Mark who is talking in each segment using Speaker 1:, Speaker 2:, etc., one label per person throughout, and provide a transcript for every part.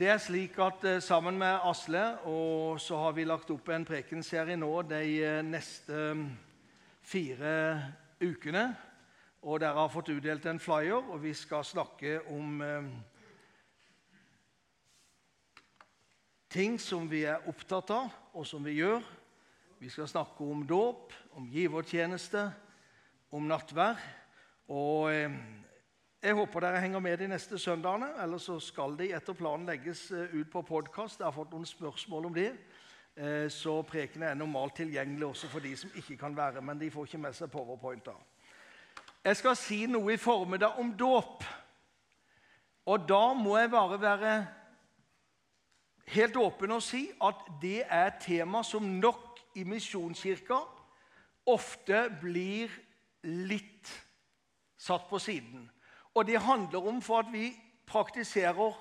Speaker 1: Det er slik at eh, Sammen med Asle og så har vi lagt opp en prekenserie nå de eh, neste mm, fire ukene. Og Dere har fått utdelt en flyer, og vi skal snakke om eh, ting som vi er opptatt av, og som vi gjør. Vi skal snakke om dåp, om givertjeneste, om nattvær. Og eh, jeg håper dere henger med de neste søndagene. Ellers så skal de etter planen legges eh, ut på podkast. Jeg har fått noen spørsmål om det. Eh, så prekene er normalt tilgjengelig også for de som ikke kan være, men de får ikke med seg powerpointer. Jeg skal si noe i formiddag om dåp. Og da må jeg bare være helt åpen og si at det er et tema som nok i Misjonskirka ofte blir litt satt på siden. Og det handler om for at vi praktiserer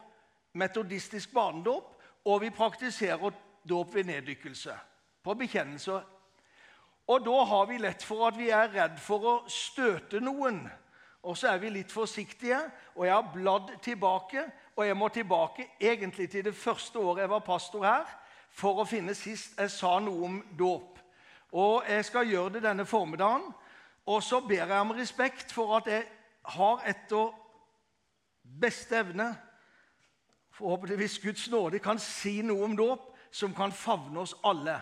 Speaker 1: metodistisk barnedåp, og vi praktiserer dåp ved neddykkelse på bekjennelse. Og da har vi lett for at vi er redd for å støte noen. Og så er vi litt forsiktige, og jeg har bladd tilbake. Og jeg må tilbake egentlig til det første året jeg var pastor her, for å finne sist jeg sa noe om dåp. Og jeg skal gjøre det denne formiddagen. Og så ber jeg om respekt for at jeg har etter beste evne, forhåpentligvis Guds nåde, kan si noe om dåp som kan favne oss alle.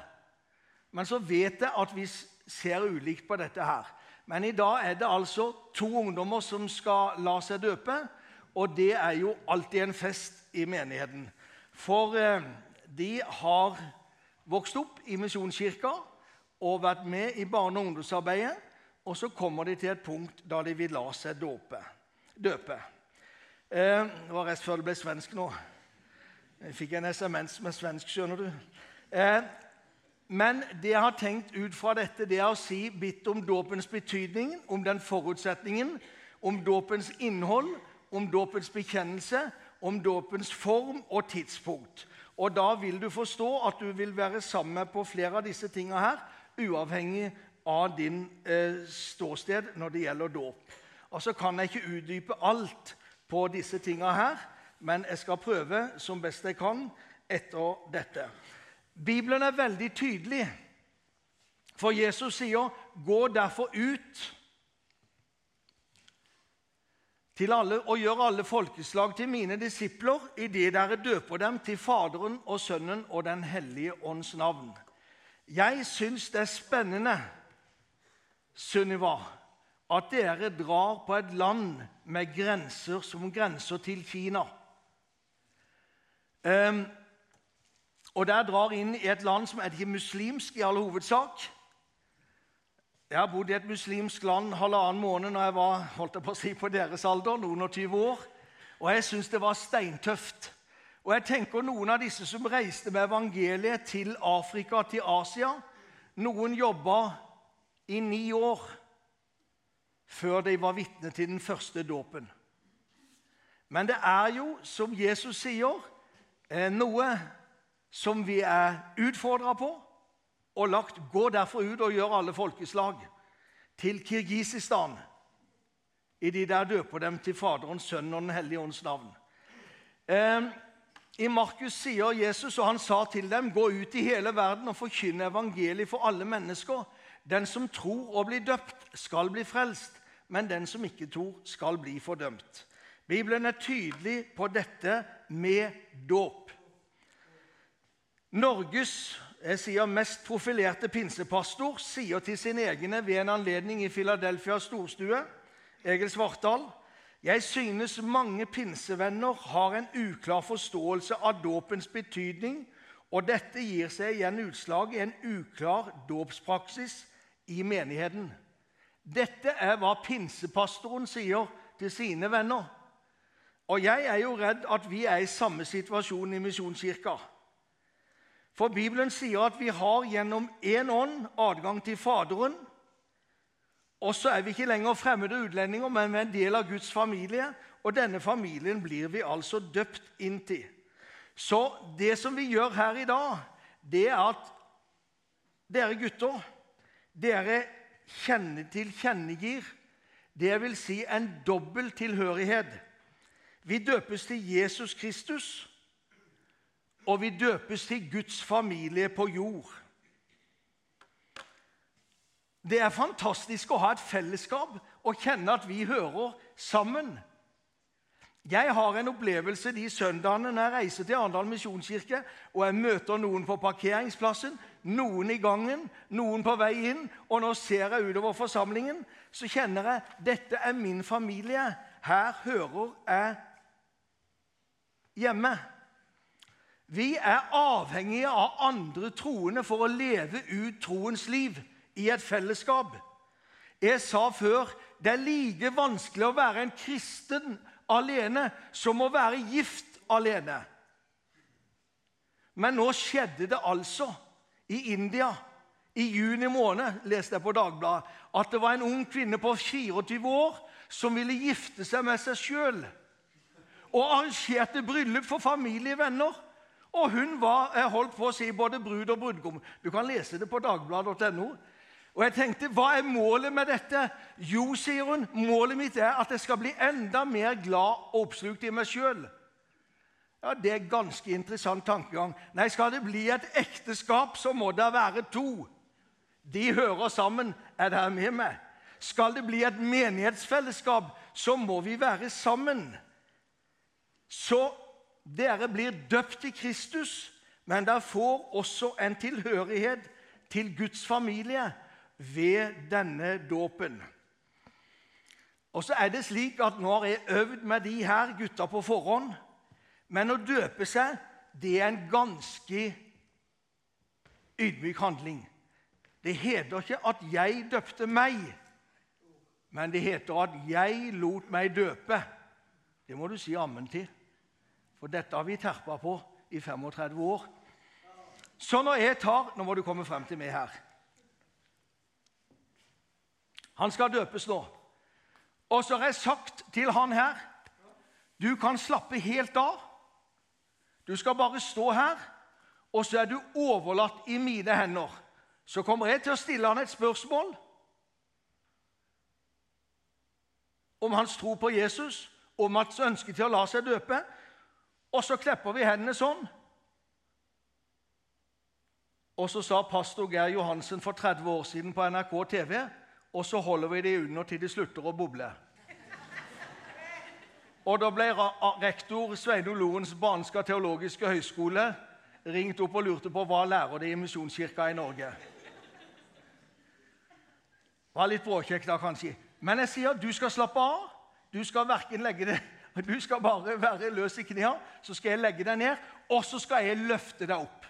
Speaker 1: Men så vet jeg at vi ser ulikt på dette her. Men i dag er det altså to ungdommer som skal la seg døpe. Og det er jo alltid en fest i menigheten. For eh, de har vokst opp i Misjonskirka og vært med i barne- og ungdomsarbeidet. Og så kommer de til et punkt da de vil la seg dåpe, døpe. Eh, det var rett før det ble svensk nå. Jeg fikk en SMS med svensk, skjønner du. Eh, men det jeg har tenkt ut fra dette, det er å si bitt om dåpens betydning, om den forutsetningen, om dåpens innhold, om dåpens bekjennelse, om dåpens form og tidspunkt. Og Da vil du forstå at du vil være sammen på flere av disse tingene her, uavhengig av din eh, ståsted når det gjelder dåp. Og så kan jeg ikke utdype alt på disse tingene her, men jeg skal prøve som best jeg kan etter dette. Bibelen er veldig tydelig, for Jesus sier 'gå derfor ut' til alle, og gjør alle folkeslag til mine disipler idet dere døper dem til Faderen og Sønnen og Den hellige ånds navn. Jeg syns det er spennende Sunniva, at dere drar på et land med grenser som grenser til Kina. Um, og der drar inn i et land som er ikke muslimsk i all hovedsak. Jeg har bodd i et muslimsk land halvannen måned når jeg var holdt jeg på å si, på deres alder, noen og tyve år. Og jeg syns det var steintøft. Og jeg tenker Noen av disse som reiste med evangeliet til Afrika, til Asia Noen jobba i ni år før de var vitne til den første dåpen. Men det er jo, som Jesus sier, eh, noe som vi er utfordra på og lagt. Gå derfor ut og gjør alle folkeslag til Kirgisistan. I de der døper dem til Faderens, Sønnen og Den hellige ånds navn. Eh, I Markus sier Jesus, og han sa til dem, gå ut i hele verden og forkynne evangeliet for alle mennesker. Den som tror og blir døpt, skal bli frelst, men den som ikke tror, skal bli fordømt. Bibelen er tydelig på dette med dåp. Norges jeg sier, mest profilerte pinsepastor sier til sine egne ved en anledning i Philadelphia storstue, Egil Svartdal, jeg synes mange pinsevenner har en uklar forståelse av dåpens betydning, og dette gir seg igjen utslag i en uklar dåpspraksis i menigheten. Dette er hva pinsepastoren sier til sine venner. Og jeg er jo redd at vi er i samme situasjon i Misjonskirka. For Bibelen sier at vi har gjennom én ånd adgang til Faderen. Og så er vi ikke lenger fremmede utlendinger, men vi er en del av Guds familie. Og denne familien blir vi altså døpt inn til. Så det som vi gjør her i dag, det er at dere gutter dere kjenner tilkjennegir, det vil si en dobbel tilhørighet. Vi døpes til Jesus Kristus, og vi døpes til Guds familie på jord. Det er fantastisk å ha et fellesskap og kjenne at vi hører sammen. Jeg har en opplevelse de søndagene når jeg reiser til Arendal misjonskirke og jeg møter noen på parkeringsplassen, noen i gangen, noen på vei inn, og nå ser jeg utover forsamlingen, så kjenner jeg dette er min familie. Her hører jeg hjemme. Vi er avhengige av andre troende for å leve ut troens liv i et fellesskap. Jeg sa før det er like vanskelig å være en kristen alene som å være gift alene. Men nå skjedde det altså i India i juni måned leste jeg på Dagbladet, at det var en ung kvinne på 24 år som ville gifte seg med seg sjøl. Og arrangerte bryllup for familie og venner. Og hun var, jeg holdt på å si både brud og brudgom. Du kan lese det på dagbladet.no. Og jeg tenkte, Hva er målet med dette? Jo, sier hun, målet mitt er at jeg skal bli enda mer glad og oppslukt i meg sjøl. Ja, Det er ganske interessant tankegang. Nei, skal det bli et ekteskap, så må det være to. De hører sammen. Er dere med meg? Skal det bli et menighetsfellesskap, så må vi være sammen. Så dere blir døpt til Kristus, men dere får også en tilhørighet til Guds familie ved denne dåpen. Og så er det slik at Nå har jeg øvd med de her gutta på forhånd. Men å døpe seg, det er en ganske ydmyk handling. Det heter ikke at 'jeg døpte meg', men det heter at 'jeg lot meg døpe'. Det må du si ammen til, for dette har vi terpa på i 35 år. Så når jeg tar Nå må du komme frem til meg her. Han skal døpes nå. Og så har jeg sagt til han her Du kan slappe helt av. Du skal bare stå her, og så er du overlatt i mine hender. Så kommer jeg til å stille han et spørsmål om hans tro på Jesus, om hans ønske til å la seg døpe. Og så klepper vi hendene sånn. Og så sa pastor Geir Johansen for 30 år siden på NRK TV og så holder vi de under til de slutter å boble. Og Da ble rektor Sveinung Loens Banska teologiske høgskole ringt opp og lurte på hva lærer de i Misjonskirka i Norge. Det var litt bråkjekt da, kanskje. Men jeg sier du skal slappe av. Du skal verken legge det Du skal bare være løs i knærne, så skal jeg legge deg ned, og så skal jeg løfte deg opp.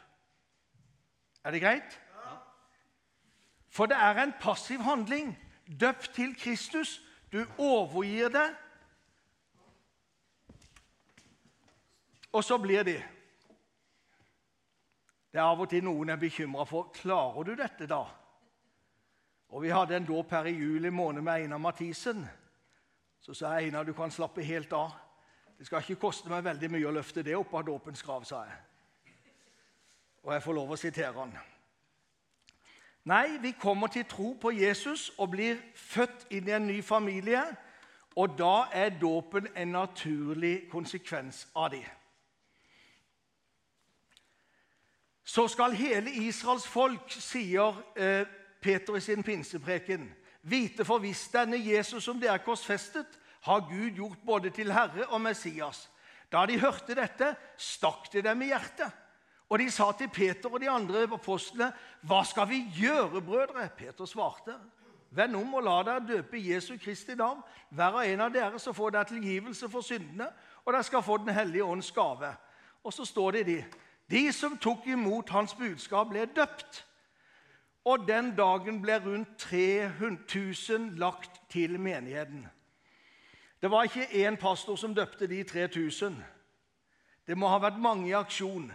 Speaker 1: Er det greit? For det er en passiv handling. Døpt til Kristus. Du overgir det, og så blir de. Det er av og til noen er bekymra for klarer du dette da. Og Vi hadde en dåp her i juli måned med Einar Mathisen. Så sa jeg Einar, du kan slappe helt av. Det skal ikke koste meg veldig mye å løfte det opp av dåpens grav, sa jeg. Og jeg får lov å sitere han. Nei, vi kommer til tro på Jesus og blir født inn i en ny familie. Og da er dåpen en naturlig konsekvens av det. Så skal hele Israels folk, sier eh, Peter i sin pinsepreken, vite for hvis denne Jesus som dere er korsfestet, har Gud gjort både til Herre og Messias. Da de hørte dette, stakk det dem i hjertet. Og de sa til Peter og de andre apostlene, 'Hva skal vi gjøre, brødre?' Peter svarte, 'Vend om og la dere døpe Jesu Kristi navn, hver og en av dere, så får dere tilgivelse for syndene, og dere skal få Den hellige ånds gave.' Og så står det i de, de som tok imot hans budskap, ble døpt. Og den dagen ble rundt 300 000 lagt til menigheten. Det var ikke én pastor som døpte de 3000. Det må ha vært mange i aksjon.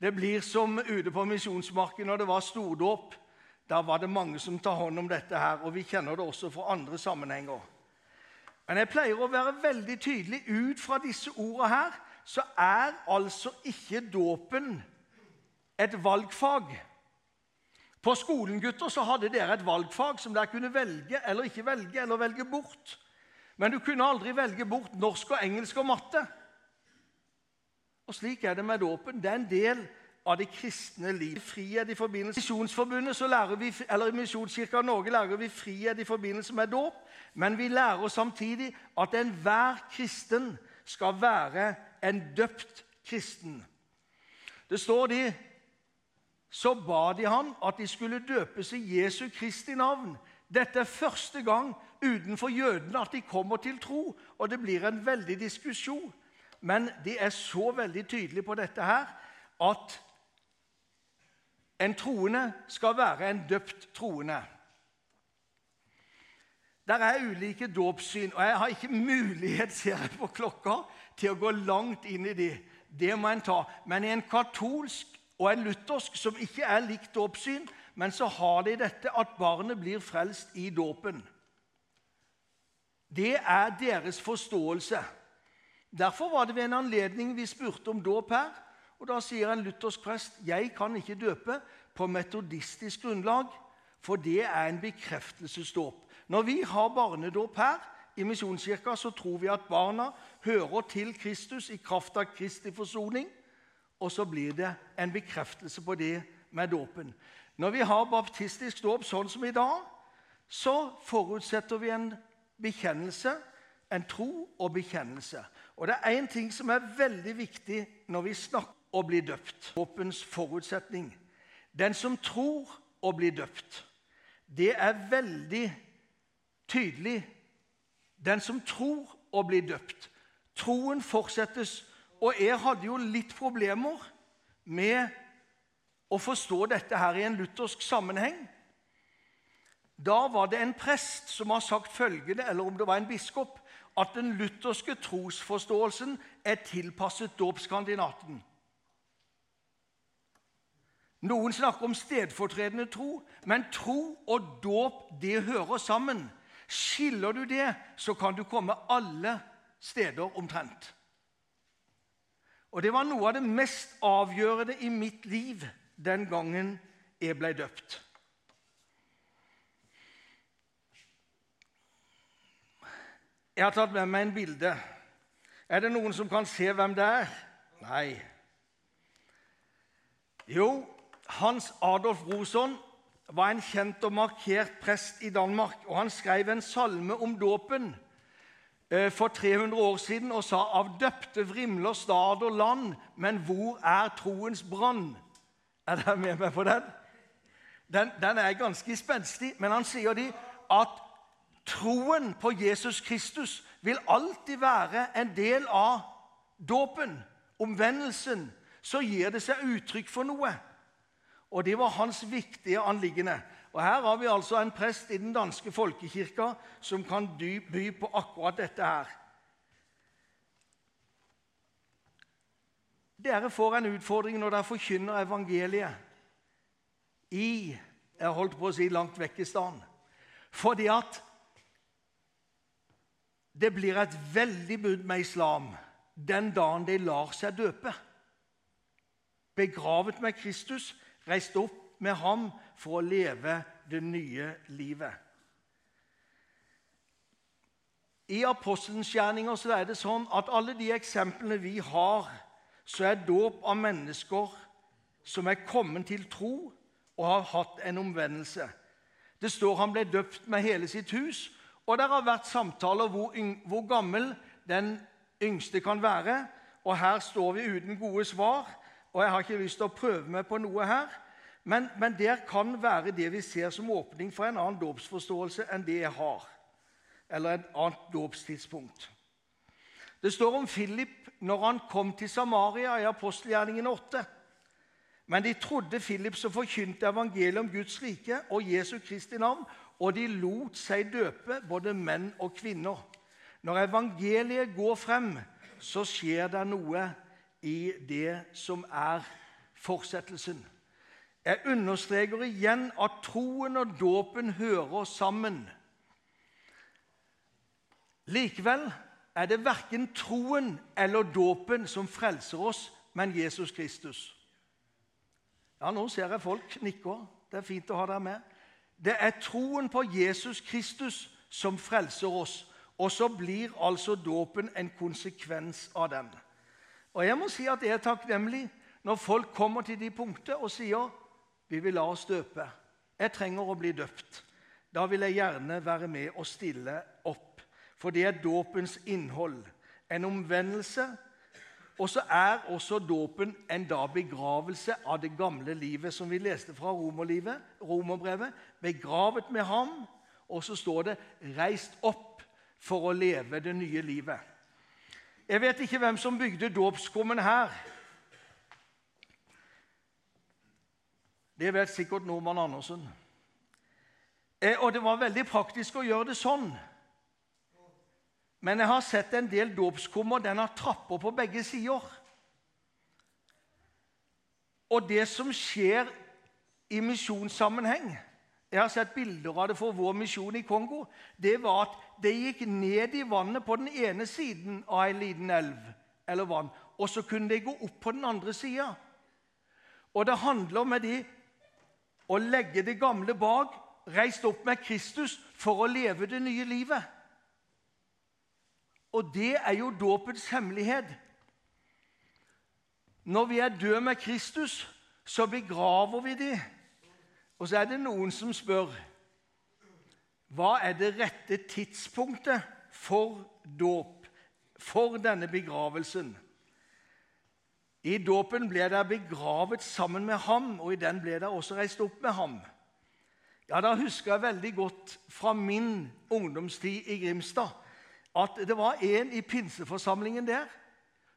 Speaker 1: Det blir som ute på misjonsmarken når det var stordåp. Da var det mange som tar hånd om dette her, og vi kjenner det også fra andre sammenhenger. Men jeg pleier å være veldig tydelig ut fra disse ordene her, så er altså ikke dåpen et valgfag. På skolen gutter, så hadde dere et valgfag som dere kunne velge eller ikke velge, eller velge bort. Men du kunne aldri velge bort norsk og engelsk og matte. Og slik er det med dåpen. Det er en del av det kristne liv. Frihet i forbindelse Misjonsforbundet så lærer vi, eller Misjonskirka Norge lærer vi frihet i forbindelse med dåp, men vi lærer samtidig at enhver kristen skal være en døpt kristen. Det står de Så ba de han at de skulle døpes i Jesu Kristi navn. Dette er første gang utenfor jødene at de kommer til tro, og det blir en veldig diskusjon. Men de er så veldig tydelige på dette her at en troende skal være en døpt troende. Der er ulike dåpssyn, og jeg har ikke mulighet ser jeg på klokka, til å gå langt inn i det. Det må en ta. Men i en katolsk og en luthersk, som ikke er likt dåpssyn, men så har de dette at barnet blir frelst i dåpen. Det er deres forståelse. Derfor var det ved en anledning vi spurte om dåp her. Og Da sier en luthersk prest jeg kan ikke døpe på metodistisk grunnlag, for det er en bekreftelsesdåp. Når vi har barnedåp her i Misjonskirka, så tror vi at barna hører til Kristus i kraft av Kristi forsoning, og så blir det en bekreftelse på det med dåpen. Når vi har baptistisk dåp sånn som i dag, så forutsetter vi en bekjennelse, en tro og bekjennelse. Og det er én ting som er veldig viktig når vi snakker om å bli døpt. Dåpens forutsetning. Den som tror å bli døpt. Det er veldig tydelig. Den som tror å bli døpt. Troen fortsettes. Og jeg hadde jo litt problemer med å forstå dette her i en luthersk sammenheng. Da var det en prest som har sagt følgende, eller om det var en biskop, at den lutherske trosforståelsen er tilpasset dåpskandidaten. Noen snakker om stedfortredende tro, men tro og dåp det hører sammen. Skiller du det, så kan du komme alle steder omtrent. Og Det var noe av det mest avgjørende i mitt liv den gangen jeg ble døpt. Jeg har tatt med meg en bilde. Er det noen som kan se hvem det er? Nei. Jo, Hans Adolf Roson var en kjent og markert prest i Danmark. og Han skrev en salme om dåpen eh, for 300 år siden og sa av døpte vrimler stad og land, men hvor er troens brann? Er dere med meg på den? den? Den er ganske spenstig, men han sier de at troen på Jesus Kristus vil alltid være en del av dåpen, omvendelsen. Så gir det seg uttrykk for noe. Og det var hans viktige anliggende. Og Her har vi altså en prest i den danske folkekirka som kan by på akkurat dette her. Dere får en utfordring når dere forkynner evangeliet i jeg holdt på å si langt vekk i stedet. Fordi at det blir et veldig brudd med islam den dagen de lar seg døpe. Begravet med Kristus reist opp med ham for å leve det nye livet. I apostelens gjerninger så er det sånn at alle de eksemplene vi har, så er dåp av mennesker som er kommet til tro og har hatt en omvendelse. Det står han ble døpt med hele sitt hus, og det har vært samtaler hvor, hvor gammel den yngste kan være. Og her står vi uten gode svar og jeg har ikke lyst til å prøve meg på noe her. Men, men der kan være det vi ser som åpning for en annen dåpsforståelse enn det jeg har. Eller et annet dåpstidspunkt. Det står om Philip når han kom til Samaria i apostelgjerningen 8. Men de trodde Philip som forkynte evangeliet om Guds rike og Jesu Kristi navn, og de lot seg døpe, både menn og kvinner. Når evangeliet går frem, så skjer det noe i det som er fortsettelsen. Jeg understreker igjen at troen og dåpen hører sammen. Likevel er det verken troen eller dåpen som frelser oss, men Jesus Kristus. Ja, Nå ser jeg folk nikker. Det er fint å ha dere med. Det er troen på Jesus Kristus som frelser oss, og så blir altså dåpen en konsekvens av den. Og jeg må si at jeg er takknemlig når folk kommer til de punktet og sier vi vil la oss døpe. Jeg trenger å bli døpt. Da vil jeg gjerne være med og stille opp. For det er dåpens innhold. En omvendelse. Og så er også dåpen en da begravelse av det gamle livet, som vi leste fra romerbrevet. Begravet med ham. Og så står det 'reist opp for å leve det nye livet'. Jeg vet ikke hvem som bygde dåpskummen her. Det vet sikkert nordmann Andersen. Eh, og det var veldig praktisk å gjøre det sånn. Men jeg har sett en del dåpskummer. Den har trapper på begge sider. Og det som skjer i misjonssammenheng Jeg har sett bilder av det for vår misjon i Kongo. Det var at det gikk ned i vannet på den ene siden av en liten elv eller vann, og så kunne det gå opp på den andre sida. Og det handler om de å legge det gamle bak, reist opp med Kristus for å leve det nye livet. Og det er jo dåpets hemmelighet. Når vi er døde med Kristus, så begraver vi det. Og så er det noen som spør hva er det rette tidspunktet for dåp, for denne begravelsen. I dåpen ble dere begravet sammen med ham, og i den ble dere også reist opp med ham. Ja, Da husker jeg veldig godt fra min ungdomstid i Grimstad at det var en i pinseforsamlingen der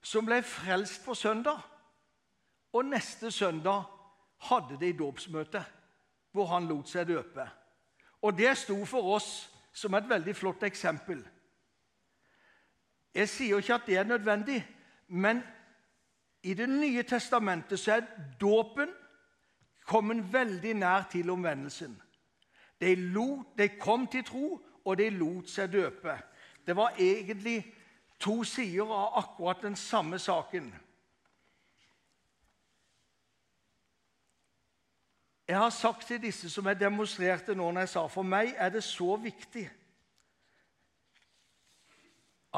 Speaker 1: som ble frelst på søndag. Og neste søndag hadde de dåpsmøte, hvor han lot seg døpe. Og det sto for oss som et veldig flott eksempel. Jeg sier jo ikke at det er nødvendig, men i Det nye testamentet så er dåpen kommet veldig nær til omvendelsen. De, lot, de kom til tro, og de lot seg døpe. Det var egentlig to sider av akkurat den samme saken. Jeg har sagt til disse som jeg demonstrerte nå når jeg sa for meg er det så viktig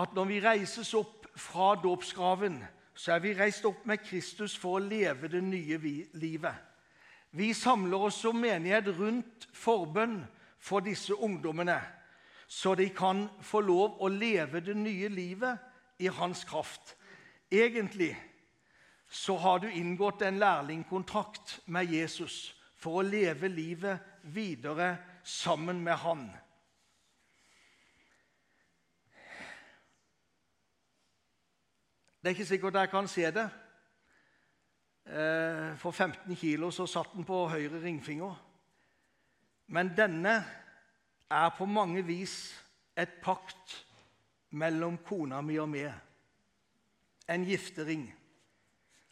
Speaker 1: at når vi reises opp fra dåpsgraven så er vi reist opp med Kristus for å leve det nye livet. Vi samler oss som menighet rundt forbønn for disse ungdommene, så de kan få lov å leve det nye livet i hans kraft. Egentlig så har du inngått en lærlingkontrakt med Jesus for å leve livet videre sammen med han. Det er ikke sikkert jeg kan se det. Eh, for 15 kilo så satt den på høyre ringfinger. Men denne er på mange vis et pakt mellom kona mi og meg. En giftering.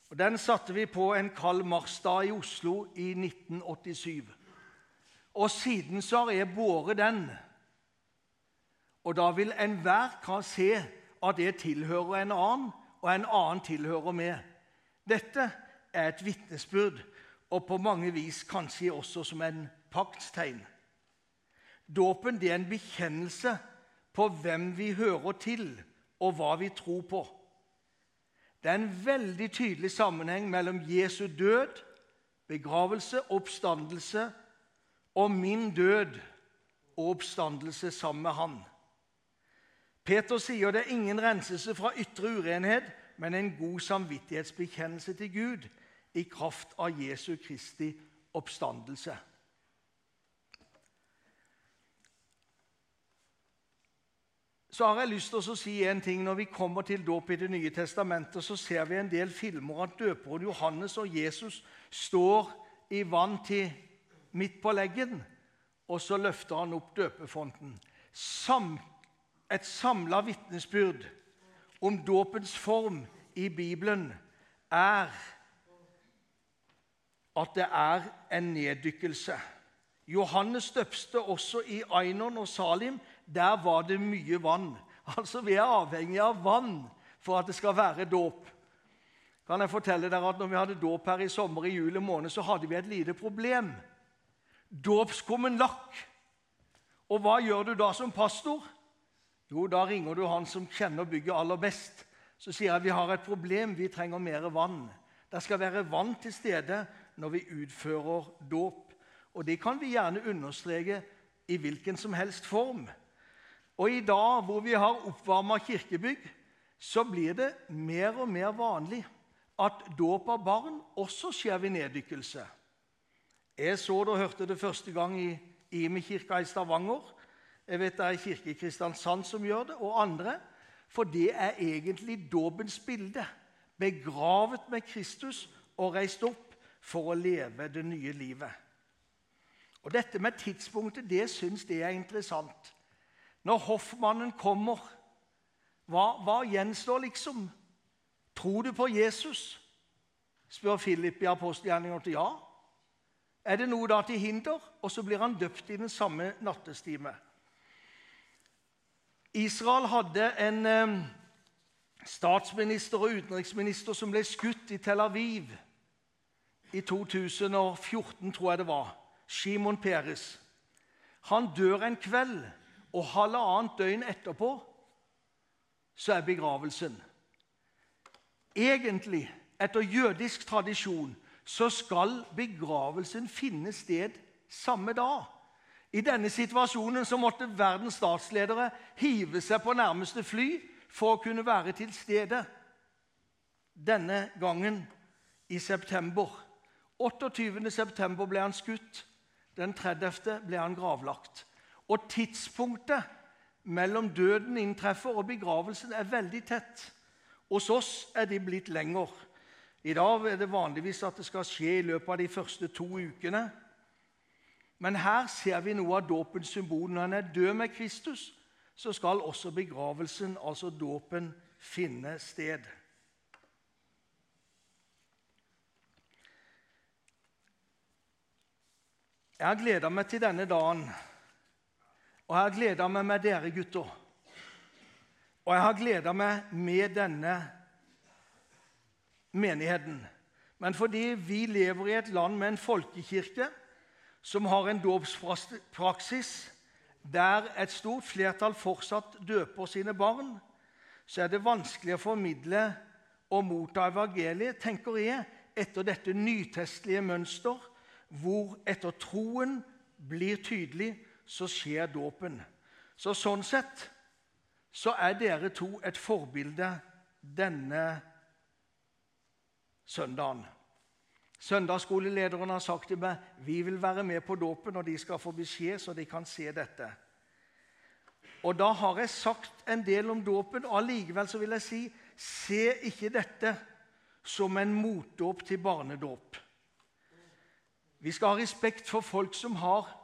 Speaker 1: Og Den satte vi på en kald marsdag i Oslo i 1987. Og siden så har jeg båret den. Og da vil enhver kan se at det tilhører en annen, og en annen tilhører med. Dette er et vitnesbyrd, og på mange vis kanskje også som en paktstegn. Dåpen er en bekjennelse på hvem vi hører til, og hva vi tror på. Det er en veldig tydelig sammenheng mellom Jesu død, begravelse, oppstandelse og min død og oppstandelse sammen med Han. Peter sier det er ingen renselse fra ytre urenhet, men en god samvittighetsbekjennelse til Gud i kraft av Jesu Kristi oppstandelse. Så har jeg lyst til å si en ting. Når vi kommer til dåp i Det nye testamentet, så ser vi en del filmer at døperen Johannes og Jesus står i vann til midt på leggen, og så løfter han opp døpefonten. Sam et samla vitnesbyrd om dåpens form i Bibelen er at det er en neddykkelse. Johannes døpste også i Ainon og Salim. Der var det mye vann. Altså, Vi er avhengig av vann for at det skal være dåp. Kan jeg fortelle dere at når vi hadde dåp her i sommer i juli måned, så hadde vi et lite problem. Dåpskummen lakk. Og hva gjør du da som pastor? Jo, da ringer du han som kjenner bygget aller best. så sier jeg vi har et problem. Vi trenger mer vann. Det skal være vann til stede når vi utfører dåp. Og det kan vi gjerne understreke i hvilken som helst form. Og i dag hvor vi har oppvarma kirkebygg, så blir det mer og mer vanlig at dåp av barn også skjer ved neddykkelse. Jeg så det og hørte det første gang i Imi-kirka i Stavanger. Jeg vet det er kirke i Kristiansand som gjør det, og andre. For det er egentlig dåpens bilde. Begravet med Kristus og reist opp for å leve det nye livet. Og Dette med tidspunktet det syns jeg er interessant. Når hoffmannen kommer, hva, hva gjenstår liksom? Tror du på Jesus? spør Philip i apostelgjerningen til ja. Er det noe da til hinder? Og så blir han døpt i den samme nattestime. Israel hadde en eh, statsminister og utenriksminister som ble skutt i Tel Aviv i 2014, tror jeg det var. Shimon Peres. Han dør en kveld, og halvannet døgn etterpå så er begravelsen. Egentlig, etter jødisk tradisjon, så skal begravelsen finne sted samme dag. I denne situasjonen så måtte verdens statsledere hive seg på nærmeste fly for å kunne være til stede. Denne gangen i september. 28. september ble han skutt. Den 30. ble han gravlagt. Og tidspunktet mellom døden inntreffer og begravelsen er veldig tett. Hos oss er de blitt lenger. I dag er det vanligvis at det skal skje i løpet av de første to ukene. Men her ser vi noe av dåpens symbol. Når han er død med Kristus, så skal også begravelsen, altså dåpen, finne sted. Jeg har gleda meg til denne dagen og jeg har gleda meg med dere gutter. Og jeg har gleda meg med denne menigheten. Men fordi vi lever i et land med en folkekirke som har en dåpspraksis der et stort flertall fortsatt døper sine barn, så er det vanskelig å formidle og motta evangeliet, tenker jeg, etter dette nytestlige mønster, hvor etter troen blir tydelig så skjer dåpen. Så sånn sett så er dere to et forbilde denne søndagen. Søndagsskolelederen har sagt til meg vi vil være med på dåpen, og de skal få beskjed så de kan se dette. Og Da har jeg sagt en del om dåpen, og allikevel så vil jeg si se ikke dette som en motdåp til barnedåp. Vi skal ha respekt for folk som har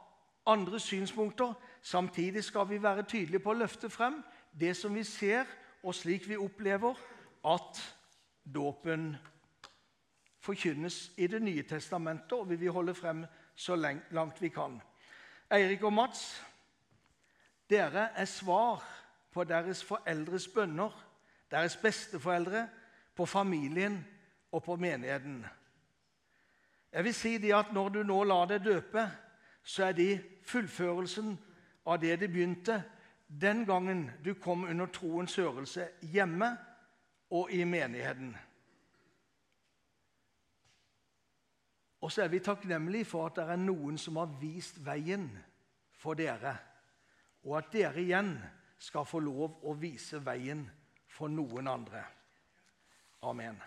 Speaker 1: andre synspunkter. Samtidig skal vi være tydelige på å løfte frem det som vi ser, og slik vi opplever at dåpen forkynnes i Det nye testamentet, og vi vil holde frem så langt vi kan. Eirik og Mats, dere er svar på deres foreldres bønner, deres besteforeldre, på familien og på menigheten. Jeg vil si det at Når du nå lar deg døpe, så er det fullførelsen av det det begynte den gangen du kom under troens hørelse hjemme og i menigheten. Og så er vi takknemlige for at det er noen som har vist veien for dere, og at dere igjen skal få lov å vise veien for noen andre. Amen.